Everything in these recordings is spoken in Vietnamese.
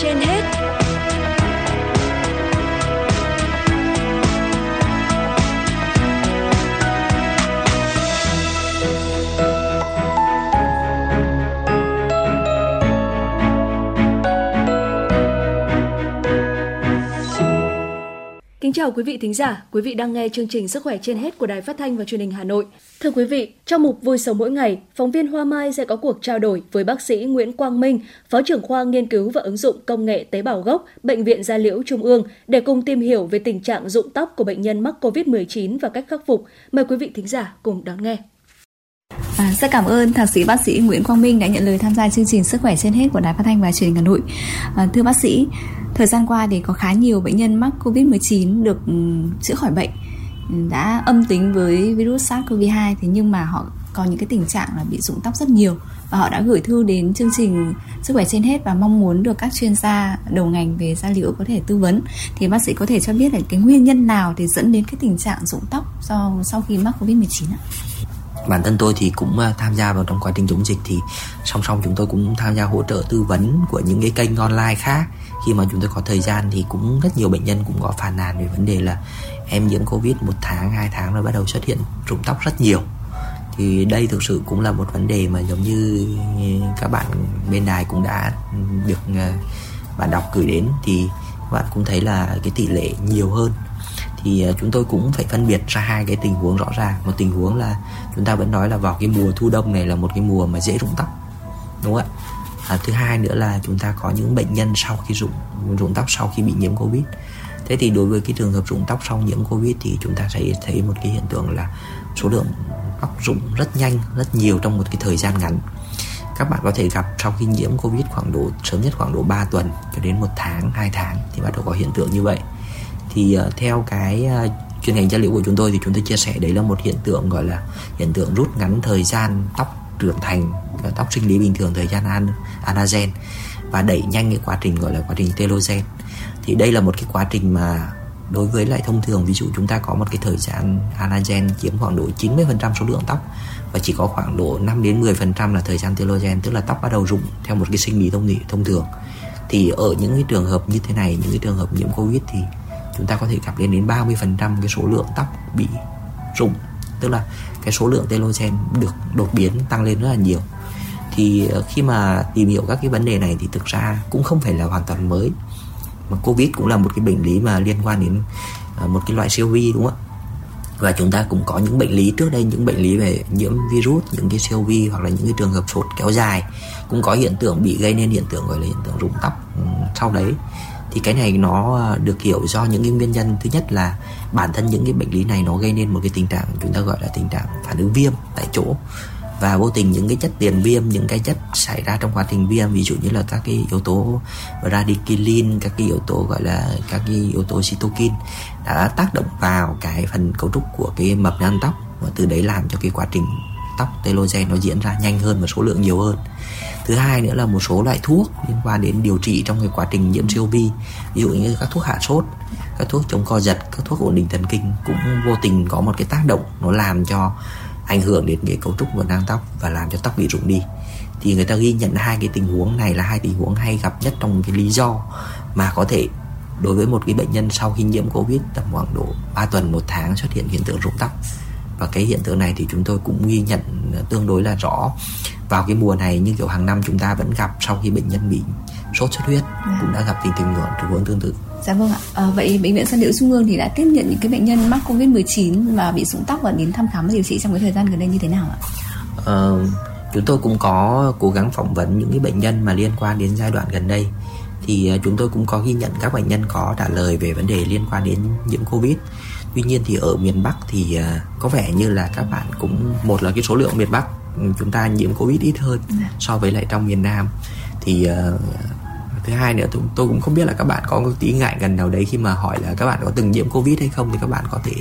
trên Kính chào quý vị thính giả, quý vị đang nghe chương trình Sức khỏe trên hết của Đài Phát thanh và Truyền hình Hà Nội. Thưa quý vị, trong mục Vui sống mỗi ngày, phóng viên Hoa Mai sẽ có cuộc trao đổi với bác sĩ Nguyễn Quang Minh, Phó trưởng khoa nghiên cứu và ứng dụng công nghệ tế bào gốc, Bệnh viện Gia Liễu Trung ương để cùng tìm hiểu về tình trạng rụng tóc của bệnh nhân mắc COVID-19 và cách khắc phục. Mời quý vị thính giả cùng đón nghe. À, rất cảm ơn thạc sĩ bác sĩ Nguyễn Quang Minh đã nhận lời tham gia chương trình Sức khỏe trên hết của Đài Phát thanh và Truyền hình Hà Nội. À, thưa bác sĩ, thời gian qua thì có khá nhiều bệnh nhân mắc Covid-19 được ừ, chữa khỏi bệnh ừ, đã âm tính với virus SARS-CoV-2 thế nhưng mà họ có những cái tình trạng là bị rụng tóc rất nhiều và họ đã gửi thư đến chương trình sức khỏe trên hết và mong muốn được các chuyên gia đầu ngành về da liễu có thể tư vấn thì bác sĩ có thể cho biết là cái nguyên nhân nào thì dẫn đến cái tình trạng rụng tóc do sau khi mắc covid 19 ạ? Bản thân tôi thì cũng à, tham gia vào trong quá trình chống dịch thì song song chúng tôi cũng tham gia hỗ trợ tư vấn của những cái kênh online khác. Khi mà chúng tôi có thời gian thì cũng rất nhiều bệnh nhân cũng có phàn nàn về vấn đề là em nhiễm covid một tháng, hai tháng rồi bắt đầu xuất hiện rụng tóc rất nhiều. Thì đây thực sự cũng là một vấn đề mà giống như các bạn bên đài cũng đã được à, bạn đọc gửi đến. Thì các bạn cũng thấy là cái tỷ lệ nhiều hơn thì ờ, chúng tôi cũng phải phân biệt ra hai cái tình huống rõ ràng. Một tình huống là chúng ta vẫn nói là vào cái mùa thu đông này là một cái mùa mà dễ rụng tóc đúng không ạ? À, thứ hai nữa là chúng ta có những bệnh nhân sau khi rụng rụng tóc sau khi bị nhiễm covid. Thế thì đối với cái trường hợp rụng tóc sau nhiễm covid thì chúng ta sẽ thấy một cái hiện tượng là số lượng tóc rụng rất nhanh rất nhiều trong một cái thời gian ngắn. Các bạn có thể gặp sau khi nhiễm covid khoảng độ sớm nhất khoảng độ 3 tuần cho đến một tháng 2 tháng thì bắt đầu có hiện tượng như vậy thì uh, theo cái uh, chuyên ngành da liễu của chúng tôi thì chúng tôi chia sẻ đấy là một hiện tượng gọi là hiện tượng rút ngắn thời gian tóc trưởng thành ờ, tóc sinh lý bình thường thời gian an, anagen và đẩy nhanh cái quá trình gọi là quá trình telogen. Thì đây là một cái quá trình mà đối với lại thông thường ví dụ chúng ta có một cái thời gian anagen chiếm khoảng độ 90% số lượng tóc và chỉ có khoảng độ 5 đến 10% là thời gian telogen tức là tóc bắt đầu rụng theo một cái sinh lý thông thông thường. Thì ở những cái trường hợp như thế này những cái trường hợp nhiễm covid thì chúng ta có thể gặp lên đến 30% cái số lượng tóc bị rụng. Tức là cái số lượng telogen được đột biến tăng lên rất là nhiều. Thì ờ, khi mà tìm hiểu các cái vấn đề này thì thực ra cũng không phải là hoàn toàn mới. Mà covid cũng là một cái bệnh lý mà liên quan đến ờ, một cái loại siêu vi, đúng không ạ? Và chúng ta cũng có những bệnh lý trước đây, những bệnh lý về nhiễm virus, những cái siêu vi hoặc là những cái trường hợp sốt kéo dài cũng có hiện tượng bị gây nên hiện tượng gọi là hiện tượng rụng tóc ừ, sau đấy thì cái này nó à, được hiểu do những cái nguyên nhân. Thứ nhất là bản thân những cái bệnh lý này nó gây nên một cái tình trạng chúng ta gọi là tình trạng phản ứng viêm tại chỗ. Và vô tình những cái chất tiền viêm, những cái chất xảy ra trong quá trình viêm, ví dụ như là các cái yếu tố radicillin các cái yếu tố gọi là các cái yếu tố cytokine đã tác động vào cái phần cấu trúc của cái mập nang tóc và từ đấy làm cho cái quá trình tóc telogen nó diễn ra nhanh hơn và số lượng nhiều hơn. Thứ hai nữa là một số loại thuốc liên quan đến điều trị trong cái quá trình nhiễm COP ví dụ như các thuốc hạ sốt, các thuốc chống co giật, các thuốc ổn định thần kinh cũng vô tình có một cái tác động nó làm cho ảnh hưởng đến cái cấu trúc của nang tóc và làm cho tóc bị rụng đi. Thì người ta ghi nhận hai cái tình huống này là hai tình huống hay gặp nhất trong cái lý do mà có thể đối với một cái bệnh nhân sau khi nhiễm covid tầm khoảng độ 3 tuần, một tháng xuất hiện hiện tượng rụng tóc và cái hiện tượng này thì chúng tôi cũng ghi nhận tương đối là rõ vào cái mùa này như kiểu hàng năm chúng ta vẫn gặp sau khi bệnh nhân bị sốt xuất huyết à. cũng đã gặp tình tình huống tình huống tương tự Dạ vâng ạ. À, vậy bệnh viện Gia Liễu Trung ương thì đã tiếp nhận những cái bệnh nhân mắc Covid-19 và bị sụng tóc và đến thăm khám và điều trị trong cái thời gian gần đây như thế nào ạ? À, chúng tôi cũng có cố gắng phỏng vấn những cái bệnh nhân mà liên quan đến giai đoạn gần đây thì ờ, chúng tôi cũng có ghi nhận các bệnh nhân có trả lời về vấn đề liên quan đến nhiễm Covid tuy nhiên thì ở miền Bắc thì uh, có vẻ như là các bạn cũng một là cái số lượng miền Bắc ừ, chúng ta nhiễm Covid ít hơn dạ. so với lại trong miền Nam thì uh, thứ hai nữa tôi, tôi cũng không biết là các bạn có tí ngại gần nào đấy khi mà hỏi là các bạn có từng nhiễm covid hay không thì các bạn có thể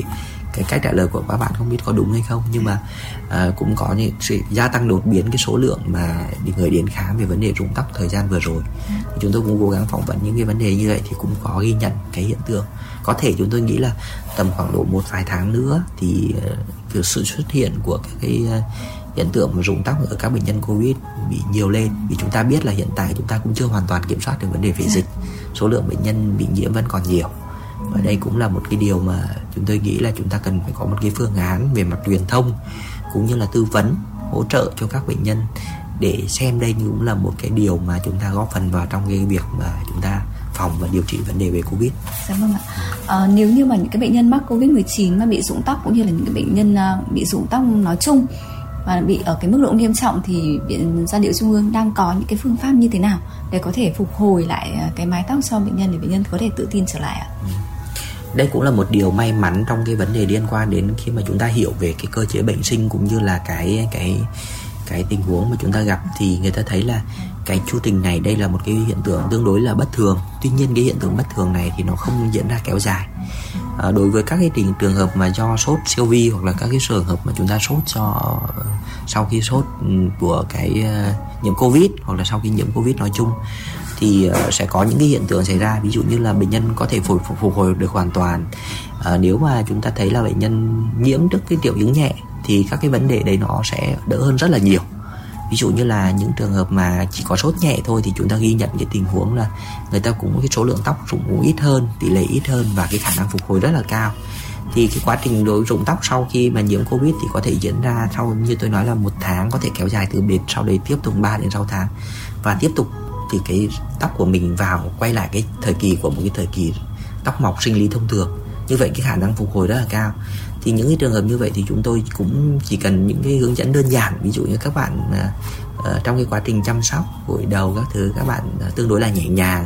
cái cách trả lời của các bạn không biết có đúng hay không nhưng mà uh, cũng có những sự gia tăng đột biến cái số lượng mà người đến khám về vấn đề rụng tóc thời gian vừa rồi. Thì chúng tôi cũng cố gắng phỏng vấn những cái vấn đề như vậy thì cũng có ghi nhận cái hiện tượng. Có thể chúng tôi nghĩ là tầm khoảng độ một vài tháng nữa thì uh, sự xuất hiện của các cái uh, hiện tượng mà rụng tóc ở các bệnh nhân covid bị nhiều lên. Vì chúng ta biết là hiện tại chúng ta cũng chưa hoàn toàn kiểm soát được vấn đề về dịch. Số lượng bệnh nhân bị nhiễm vẫn còn nhiều và đây cũng là một cái điều mà chúng tôi nghĩ là chúng ta cần phải có một cái phương án về mặt truyền thông cũng như là tư vấn hỗ trợ cho các bệnh nhân để xem đây cũng là một cái điều mà chúng ta góp phần vào trong cái việc mà chúng ta phòng và điều trị vấn đề về covid. Dạ vâng ạ. À, nếu như mà những cái bệnh nhân mắc covid 19 mà bị rụng tóc cũng như là những cái bệnh nhân uh, bị rụng tóc nói chung và bị ở cái mức độ nghiêm trọng thì viện gia liễu trung ương đang có những cái phương pháp như thế nào để có thể phục hồi lại à, cái mái tóc cho bệnh nhân để bệnh nhân có thể tự tin trở lại ạ? Ừ đây cũng là một điều may mắn trong cái vấn đề liên quan đến khi mà chúng ta hiểu về cái cơ chế bệnh sinh cũng như là cái cái cái tình huống mà chúng ta gặp thì người ta thấy là cái chu trình này đây là một cái hiện tượng tương đối là bất thường. Tuy nhiên cái hiện tượng bất thường này thì nó không diễn ra kéo dài. À, đối với các cái tình trường hợp mà do sốt siêu vi hoặc là các cái trường hợp mà chúng ta sốt cho sau khi sốt ừ, của cái uh, nhiễm covid hoặc là sau khi nhiễm covid nói chung thì uh, sẽ có những cái hiện tượng xảy ra. Ví dụ như là bệnh nhân có thể phục, phục hồi được hoàn toàn. Uh, nếu mà chúng ta thấy là bệnh nhân nhiễm trước cái triệu chứng nhẹ thì các cái vấn đề đấy nó sẽ đỡ hơn rất là nhiều. Ví dụ như là những trường hợp mà chỉ có sốt nhẹ thôi thì chúng ta ghi nhận cái tình huống là người ta cũng cái số lượng tóc rụng cũng ít hơn tỷ lệ ít hơn và cái khả năng phục hồi rất là cao. Thì cái quá trình đối rụng tóc sau khi mà nhiễm covid thì có thể diễn ra sau như tôi nói là một tháng có thể kéo dài từ biệt sau đấy tiếp tục 3 đến 6 tháng và tiếp tục thì cái tóc của mình vào quay lại cái thời kỳ của một cái thời kỳ tóc mọc sinh lý thông thường. Như vậy cái khả năng phục hồi rất là cao. Thì những cái trường hợp như vậy thì chúng tôi cũng chỉ cần những cái hướng dẫn đơn giản ví dụ như các bạn uh, trong cái quá trình chăm sóc gội đầu các thứ các bạn uh, tương đối là nhẹ nhàng.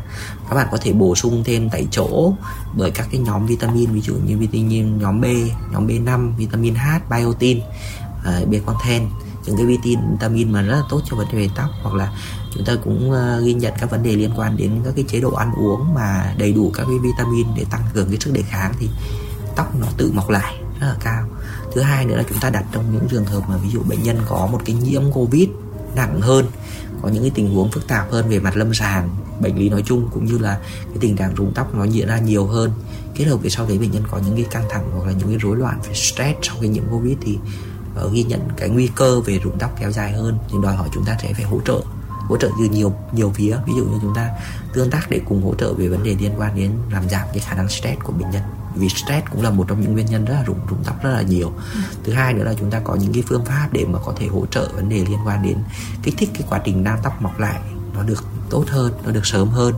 Các bạn có thể bổ sung thêm tại chỗ bởi các cái nhóm vitamin ví dụ như vitamin nhóm B nhóm B5 vitamin H biotin uh, B content những cái vitamin mà rất là tốt cho vấn đề tóc hoặc là chúng ta cũng ờ, ghi nhận các vấn đề liên quan đến các cái chế độ ăn uống mà đầy đủ các cái vitamin để tăng cường cái sức đề kháng thì tóc nó tự mọc lại, rất là cao. Thứ hai nữa là chúng ta đặt trong những trường hợp mà ví dụ bệnh nhân có một cái nhiễm covid nặng hơn, có những cái tình huống phức tạp hơn về mặt lâm sàng, bệnh lý nói chung cũng như là cái tình trạng rụng tóc nó diễn ra nhiều hơn, kết hợp với sau đấy bệnh nhân có những cái căng thẳng hoặc là những cái rối loạn về stress sau cái nhiễm covid thì ờ, ghi nhận cái nguy cơ về rụng tóc kéo dài hơn. Thì đòi hỏi chúng ta sẽ phải hỗ trợ hỗ trợ từ nhiều nhiều phía. Ví dụ như chúng ta tương tác để cùng hỗ trợ về vấn đề liên quan đến làm giảm cái khả năng stress của bệnh nhân. Vì stress cũng là một trong những nguyên nhân rất là rụng rụng tóc rất là nhiều. Ừ. thứ hai nữa là chúng ta có những cái phương pháp để mà có thể hỗ trợ vấn đề liên quan đến kích thích cái quá trình nam tóc mọc lại. Nó được tốt hơn, nó được sớm hơn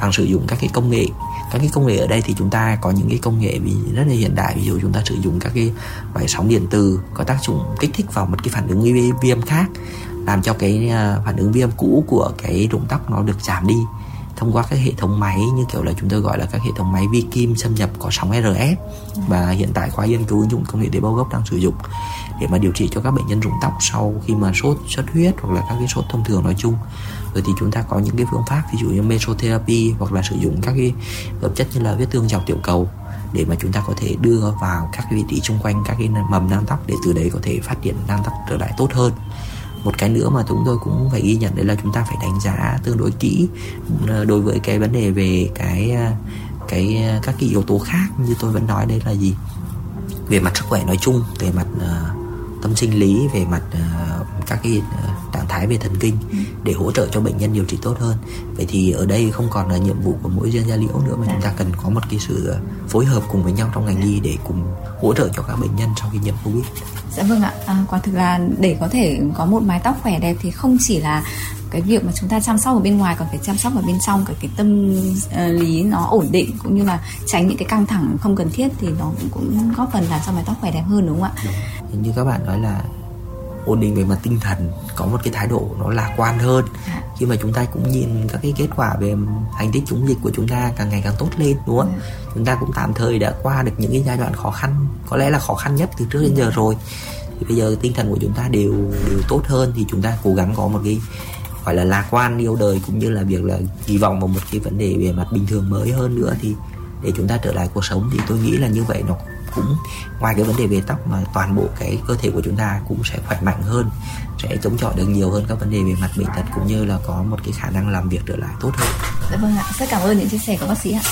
bằng sử dụng các cái công nghệ. Các cái công nghệ ở đây thì chúng ta có những cái công nghệ vì rất là hiện đại. Ví dụ chúng ta sử dụng các cái loại sóng điện từ có tác dụng kích thích vào một cái phản ứng viêm khác làm cho cái ờ, phản ứng viêm cũ của cái rụng tóc nó được giảm đi thông qua các hệ thống máy như kiểu là chúng tôi gọi là các hệ thống máy vi kim xâm nhập có sóng RF và hiện tại khoa nghiên cứu ứng dụng công nghệ tế bào gốc đang sử dụng để mà điều trị cho các bệnh nhân rụng tóc sau khi mà sốt, xuất huyết hoặc là các cái sốt thông thường nói chung. Rồi thì chúng ta có những cái phương pháp, ví dụ như mesotherapy hoặc là sử dụng các cái hợp chất như là vết thương dọc tiểu cầu để mà chúng ta có thể đưa vào các cái vị trí xung quanh các cái mầm nang tóc để từ đấy có thể phát triển nang tóc trở lại tốt hơn một cái nữa mà chúng tôi cũng phải ghi nhận đấy là chúng ta phải đánh giá tương đối kỹ ờ, đối với cái vấn đề về cái ờ, cái ờ, các cái yếu tố khác như tôi vẫn nói đấy là gì? Về mặt sức khỏe nói chung về mặt uh, tâm sinh lý về mặt uh, các cái uh, thái về thần kinh ừ. để hỗ trợ cho bệnh nhân điều trị tốt hơn. Vậy thì ở đây không còn là nhiệm vụ của mỗi chuyên gia liễu nữa mà chúng ta cần có một cái sự phối hợp cùng với nhau trong ngành y để cùng hỗ trợ cho các bệnh nhân sau khi nhiễm covid. Dạ vâng ạ, à, quả thực là để có thể có một mái tóc khỏe đẹp thì không chỉ là cái việc mà chúng ta chăm sóc ở bên ngoài còn phải chăm sóc ở bên trong. Cả cái tâm uh, lý nó ổn định cũng như là tránh những cái căng thẳng không cần thiết thì nó cũng, cũng góp phần làm cho mái tóc khỏe đẹp hơn đúng không ạ? Như các bạn nói là ổn định về mặt tinh thần có một cái thái độ nó lạc quan hơn à. khi mà chúng ta cũng nhìn các cái kết quả về hành tích chống dịch của chúng ta càng ngày càng tốt lên đúng không? À. chúng ta cũng tạm thời đã qua được những cái giai đoạn khó khăn có lẽ là khó khăn nhất từ trước đến giờ rồi thì bây giờ tinh thần của chúng ta đều đều tốt hơn thì chúng ta cố gắng có một cái gọi là lạc quan yêu đời cũng như là việc là kỳ vọng vào một cái vấn đề về mặt bình thường mới hơn nữa thì để chúng ta trở lại cuộc sống thì tôi nghĩ là như vậy nó cũng ngoài cái vấn đề về tóc mà toàn bộ cái cơ thể của chúng ta cũng sẽ khỏe mạnh hơn sẽ chống chọi được nhiều hơn các vấn đề về mặt bệnh tật cũng như là có một cái khả năng làm việc trở lại tốt hơn. Dạ vâng ạ, rất cảm ơn những chia sẻ của bác sĩ ạ.